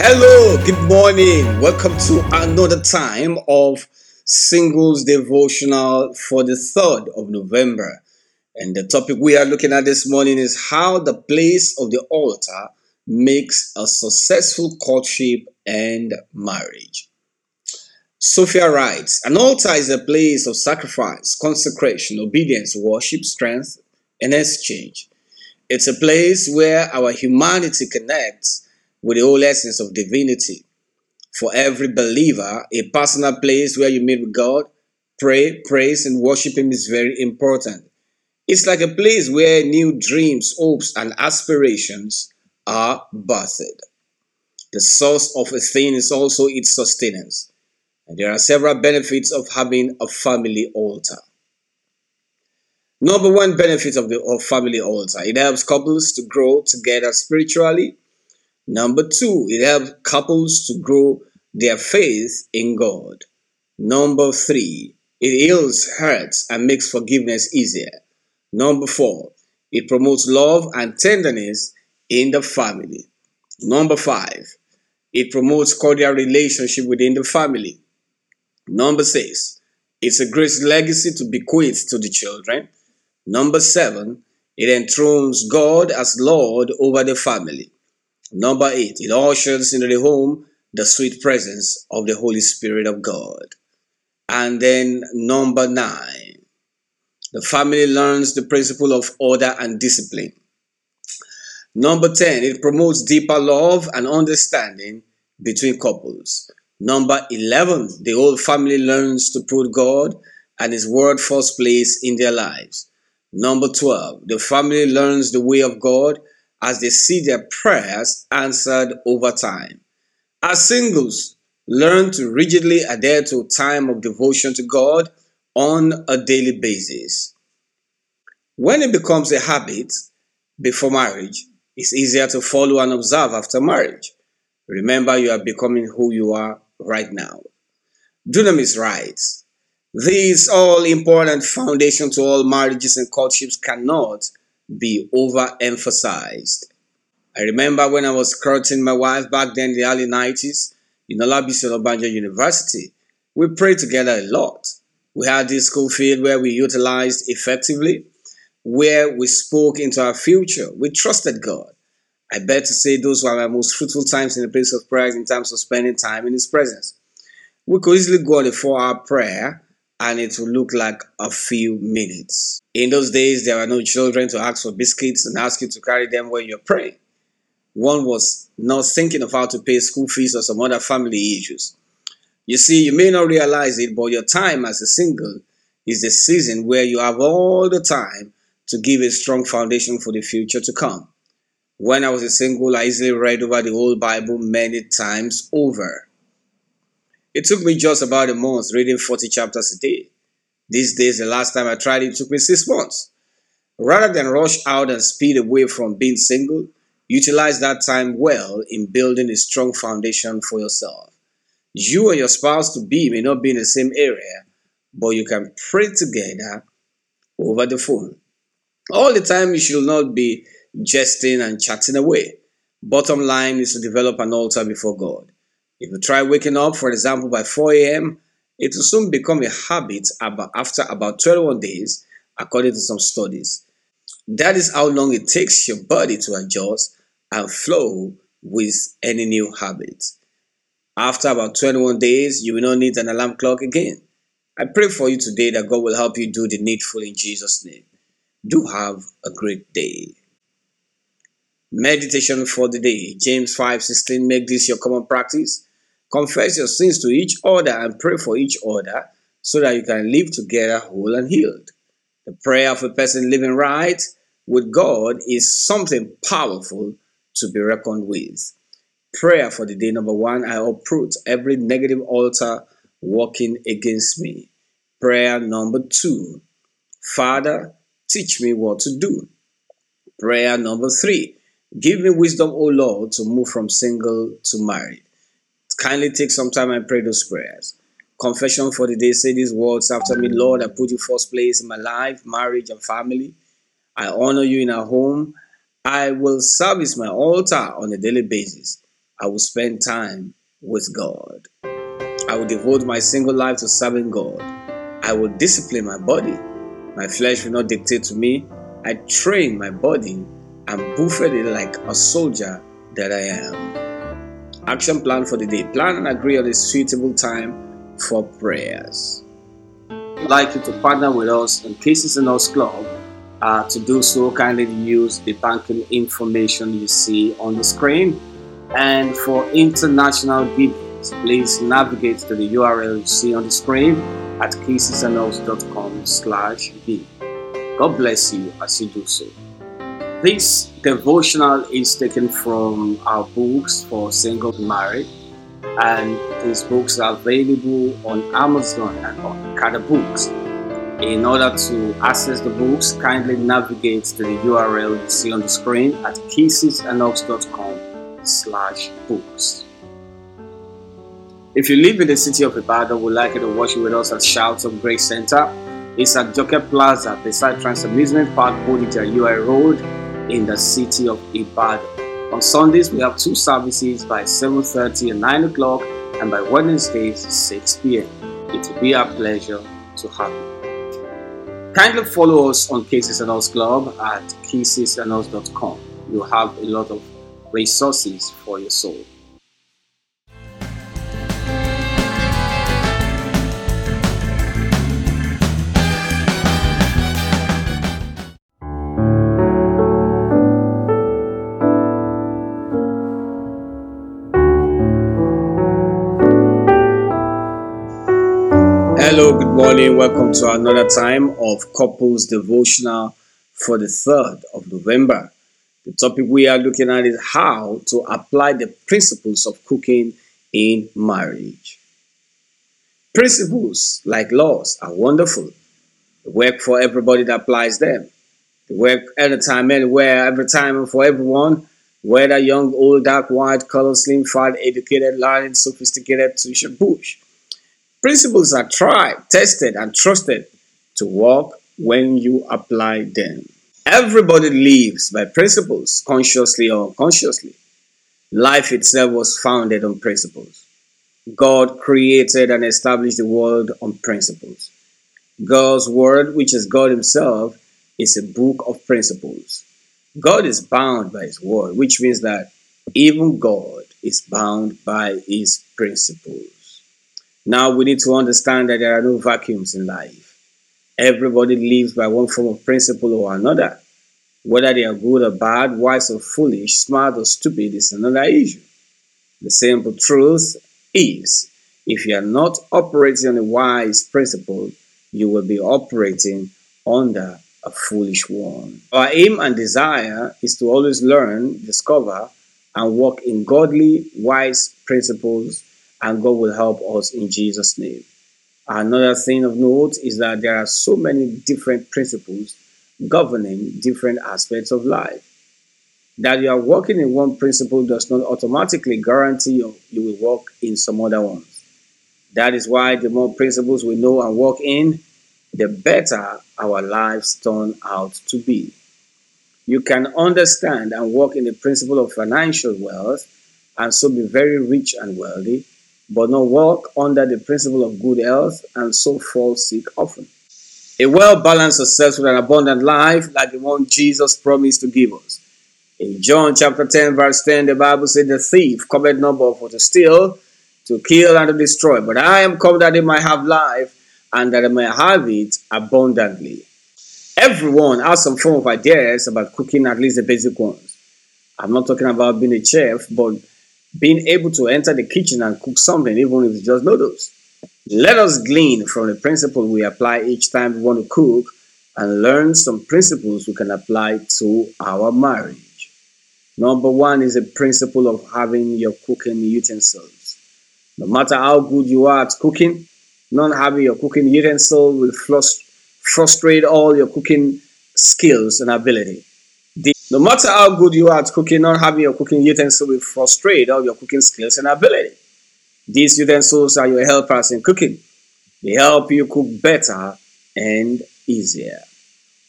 Hello, good morning. Welcome to another time of Singles Devotional for the 3rd of November. And the topic we are looking at this morning is how the place of the altar makes a successful courtship and marriage. Sophia writes An altar is a place of sacrifice, consecration, obedience, worship, strength, and exchange. It's a place where our humanity connects with the whole essence of divinity. For every believer, a personal place where you meet with God, pray, praise, and worship Him is very important. It's like a place where new dreams, hopes, and aspirations are birthed. The source of a thing is also its sustenance. And there are several benefits of having a family altar. Number one benefit of the of family altar it helps couples to grow together spiritually Number two, it helps couples to grow their faith in God. Number three, it heals hurts and makes forgiveness easier. Number four, it promotes love and tenderness in the family. Number five, it promotes cordial relationship within the family. Number six, it's a great legacy to bequeath to the children. Number seven, it enthrones God as Lord over the family. Number eight, it ushers into the home the sweet presence of the Holy Spirit of God. And then number nine, the family learns the principle of order and discipline. Number 10, it promotes deeper love and understanding between couples. Number 11, the whole family learns to put God and His Word first place in their lives. Number 12, the family learns the way of God as they see their prayers answered over time. As singles, learn to rigidly adhere to a time of devotion to God on a daily basis. When it becomes a habit before marriage, it's easier to follow and observe after marriage. Remember, you are becoming who you are right now. Dunamis writes, This all important foundation to all marriages and courtships cannot be overemphasized. I remember when I was courting my wife back then in the early 90s in Olabisi Onabanjo University, we prayed together a lot. We had this school field where we utilized effectively, where we spoke into our future. We trusted God. I bet to say those were my most fruitful times in the place of prayer in terms of spending time in His presence. We could easily go on a four hour prayer and it will look like a few minutes. In those days, there were no children to ask for biscuits and ask you to carry them when you're praying. One was not thinking of how to pay school fees or some other family issues. You see, you may not realize it, but your time as a single is the season where you have all the time to give a strong foundation for the future to come. When I was a single, I easily read over the whole Bible many times over. It took me just about a month reading 40 chapters a day. These days, the last time I tried it, it took me six months. Rather than rush out and speed away from being single, utilize that time well in building a strong foundation for yourself. You and your spouse to be may not be in the same area, but you can pray together over the phone. All the time, you should not be jesting and chatting away. Bottom line is to develop an altar before God. If you try waking up, for example, by 4 a.m., it will soon become a habit after about 21 days, according to some studies. That is how long it takes your body to adjust and flow with any new habit. After about 21 days, you will not need an alarm clock again. I pray for you today that God will help you do the needful in Jesus' name. Do have a great day. Meditation for the day. James 5:16 make this your common practice Confess your sins to each other and pray for each other so that you can live together whole and healed. The prayer of a person living right with God is something powerful to be reckoned with. Prayer for the day number one I uproot every negative altar working against me. Prayer number two Father, teach me what to do. Prayer number three Give me wisdom, O Lord, to move from single to married. Kindly take some time and pray those prayers. Confession for the day. Say these words after me Lord, I put you first place in my life, marriage, and family. I honor you in our home. I will service my altar on a daily basis. I will spend time with God. I will devote my single life to serving God. I will discipline my body. My flesh will not dictate to me. I train my body and buffet it like a soldier that I am. Action plan for the day. Plan and agree on a suitable time for prayers. I'd like you to partner with us in Kisses and Hugs Club. Uh, to do so, kindly use the banking information you see on the screen and for international givings, please navigate to the URL you see on the screen at casesandus.com slash. God bless you as you do so. This devotional is taken from our books for single married, and these books are available on Amazon and on Okada Books. In order to access the books, kindly navigate to the URL you see on the screen at casesandus.com slash books. If you live in the city of Ibadan, we'd like you to watch with us at Shouts of Grace Center. It's at Joker Plaza beside Trans Amusement Park, Bodija UI Road in the city of Ibadan. On Sundays, we have two services by 7.30 and 9 o'clock and by Wednesdays, 6 p.m. It will be our pleasure to have you. Kindly follow us on Kisses and Hugs Club at casesandus.com. You'll have a lot of resources for your soul. Hello, good morning. Welcome to another time of Couples Devotional for the 3rd of November. The topic we are looking at is how to apply the principles of cooking in marriage. Principles, like laws, are wonderful. They work for everybody that applies them. They work anytime, anywhere, every time, for everyone, whether young, old, dark, white, color, slim, fat, educated, learned, sophisticated, tuition, bush. Principles are tried, tested, and trusted to work when you apply them. Everybody lives by principles, consciously or unconsciously. Life itself was founded on principles. God created and established the world on principles. God's word, which is God Himself, is a book of principles. God is bound by His word, which means that even God is bound by His principles. Now we need to understand that there are no vacuums in life. Everybody lives by one form of principle or another. Whether they are good or bad, wise or foolish, smart or stupid is another issue. The simple truth is if you are not operating on a wise principle, you will be operating under a foolish one. Our aim and desire is to always learn, discover, and walk in godly, wise principles, and God will help us in Jesus' name. Another thing of note is that there are so many different principles governing different aspects of life. That you are working in one principle does not automatically guarantee you, you will work in some other ones. That is why the more principles we know and work in, the better our lives turn out to be. You can understand and work in the principle of financial wealth and so be very rich and wealthy but not walk under the principle of good health and so fall sick often. A well balanced, successful, and abundant life like the one Jesus promised to give us. In John chapter 10, verse 10, the Bible said, The thief cometh not but for to steal, to kill, and to destroy. But I am come that they might have life, and that they may have it abundantly. Everyone has some form of ideas about cooking, at least the basic ones. I'm not talking about being a chef, but being able to enter the kitchen and cook something, even if it's just noodles. Let us glean from the principle we apply each time we want to cook and learn some principles we can apply to our marriage. Number one is the principle of having your cooking utensils. No matter how good you are at cooking, not having your cooking utensil will frustrate all your cooking skills and ability. No matter how good you are at cooking, not having your cooking utensil will frustrate all your cooking skills and ability. These utensils are your helpers in cooking. They help you cook better and easier.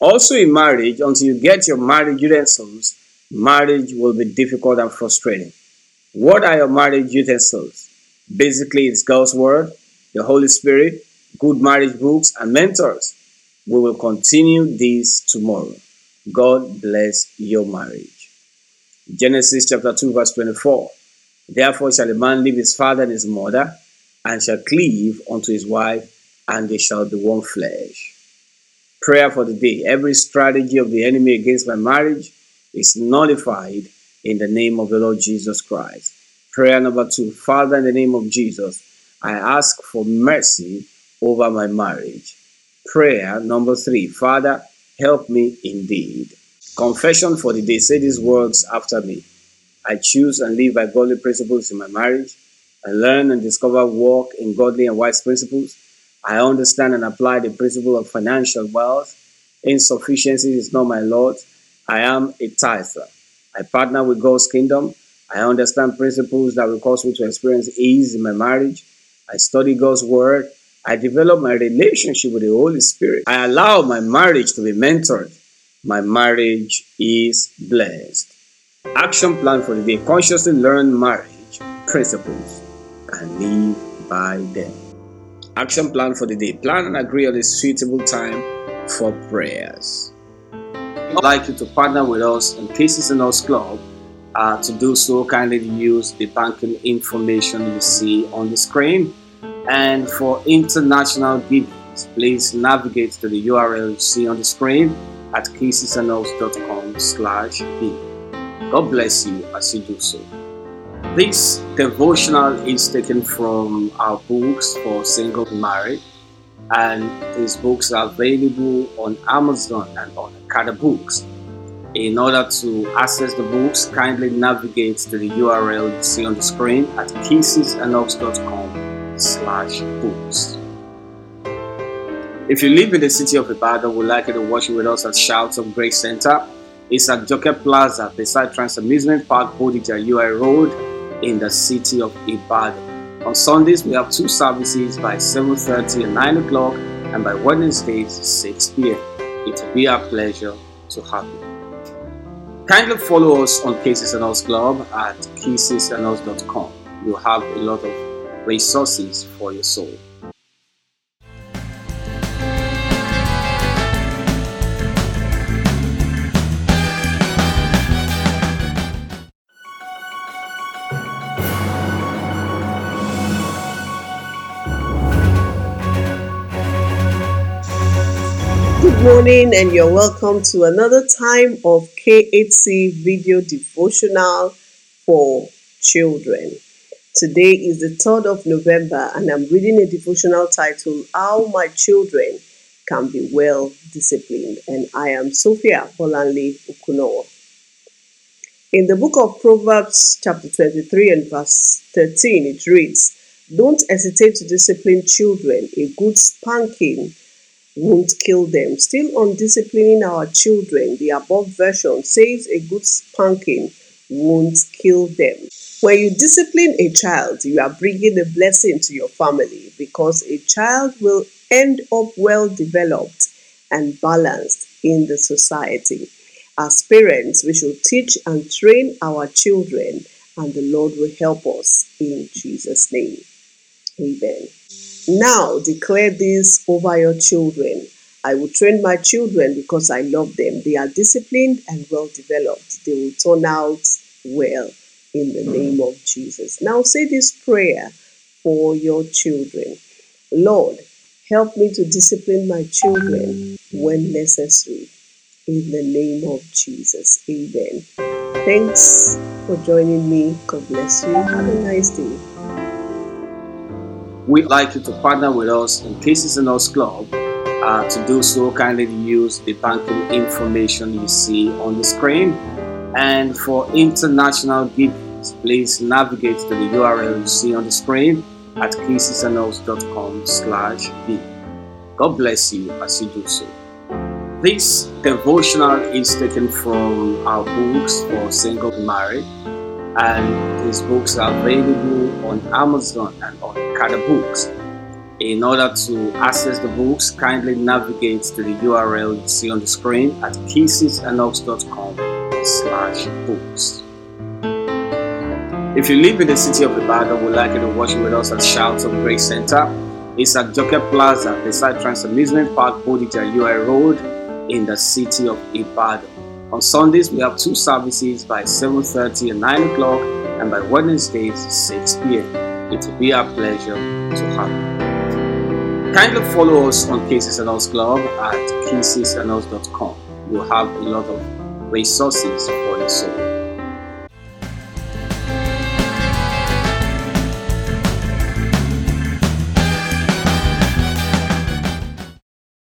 Also, in marriage, until you get your marriage utensils, marriage will be difficult and frustrating. What are your marriage utensils? Basically, it's God's Word, the Holy Spirit, good marriage books, and mentors. We will continue this tomorrow. God bless your marriage. Genesis chapter 2, verse 24. Therefore shall a man leave his father and his mother, and shall cleave unto his wife, and they shall be one flesh. Prayer for the day. Every strategy of the enemy against my marriage is nullified in the name of the Lord Jesus Christ. Prayer number two Father, in the name of Jesus, I ask for mercy over my marriage. Prayer number three Father, help me indeed. Confession for the day. Say these words after me. I choose and live by godly principles in my marriage. I learn and discover walk in godly and wise principles. I understand and apply the principle of financial wealth. Insufficiency is not my Lord. I am a tither. I partner with God's kingdom. I understand principles that will cause me to experience ease in my marriage. I study God's word. I develop my relationship with the Holy Spirit. I allow my marriage to be mentored. My marriage is blessed. Action plan for the day consciously learn marriage principles and live by them. Action plan for the day plan and agree on a suitable time for prayers. I'd like you to partner with us in Kisses and Hugs Club. Uh, to do so, kindly use the banking information you see on the screen. And for international givings, please navigate to the URL you see on the screen at casesandus.com slash give. God bless you as you do so. This devotional is taken from our books for single married, and these books are available on Amazon and on Okada Books. In order to access the books, kindly navigate to the URL you see on the screen at casesandux.com slash books. If you live in the city of Ibadan, we'd like you to watch with us at Shouts of Grace Center it's at Joker Plaza beside Trans Amusement Park, Bodija UI Road in the city of Ibadan. On Sundays, we have two services by 7.30 and 9 o'clock and by Wednesdays, 6 p.m. It will be our pleasure to have you. Kindly follow us on Kisses and Hugs Club at casesandus.com. You'll have a lot of resources for your soul. Good morning, and you're welcome to another time of KHC video devotional for children. Today is the 3rd of November, and I'm reading a devotional titled How My Children Can Be Well Disciplined. And I am Sophia Bolanle Okunowo. In the book of Proverbs, chapter 23 and verse 13, it reads, Don't hesitate to discipline children, a good spanking won't kill them. Still on disciplining our children, the above version says a good spanking won't kill them. When you discipline a child, you are bringing a blessing to your family because a child will end up well developed and balanced in the society. As parents, we should teach and train our children, and the Lord will help us in Jesus' name. Amen. Now declare this over your children. I will train my children because I love them. They are disciplined and well developed. They will turn out well in the name of Jesus. Now say this prayer for your children. Lord, help me to discipline my children when necessary. In the name of Jesus. Amen. Thanks for joining me. God bless you. Have a nice day. We'd like you to partner with us in Kisses and Hugs Club. Uh, to do so, kindly use the banking information you see on the screen. And for international givings, please navigate to the URL you see on the screen at casesandus.com slash give. God bless you as you do so. This devotional is taken from our books for single married and these books are available on Amazon and on Okada Books. In order to access the books, kindly navigate to the URL you see on the screen at casesandux.com slash books. If you live in the city of Ibadan, we'd like you to watch with us at Shouts of Grace Center. It's at Joker Plaza beside Trans Amusement Park, Bodija UI Road in the city of Ibadan. On Sundays, we have two services by 7.30 and 9 o'clock and by Wednesdays, 6 p.m. It will be our pleasure to have you. Kindly follow us on Kisses and Hugs Club at casesandos.com. We'll have a lot of resources for your soul.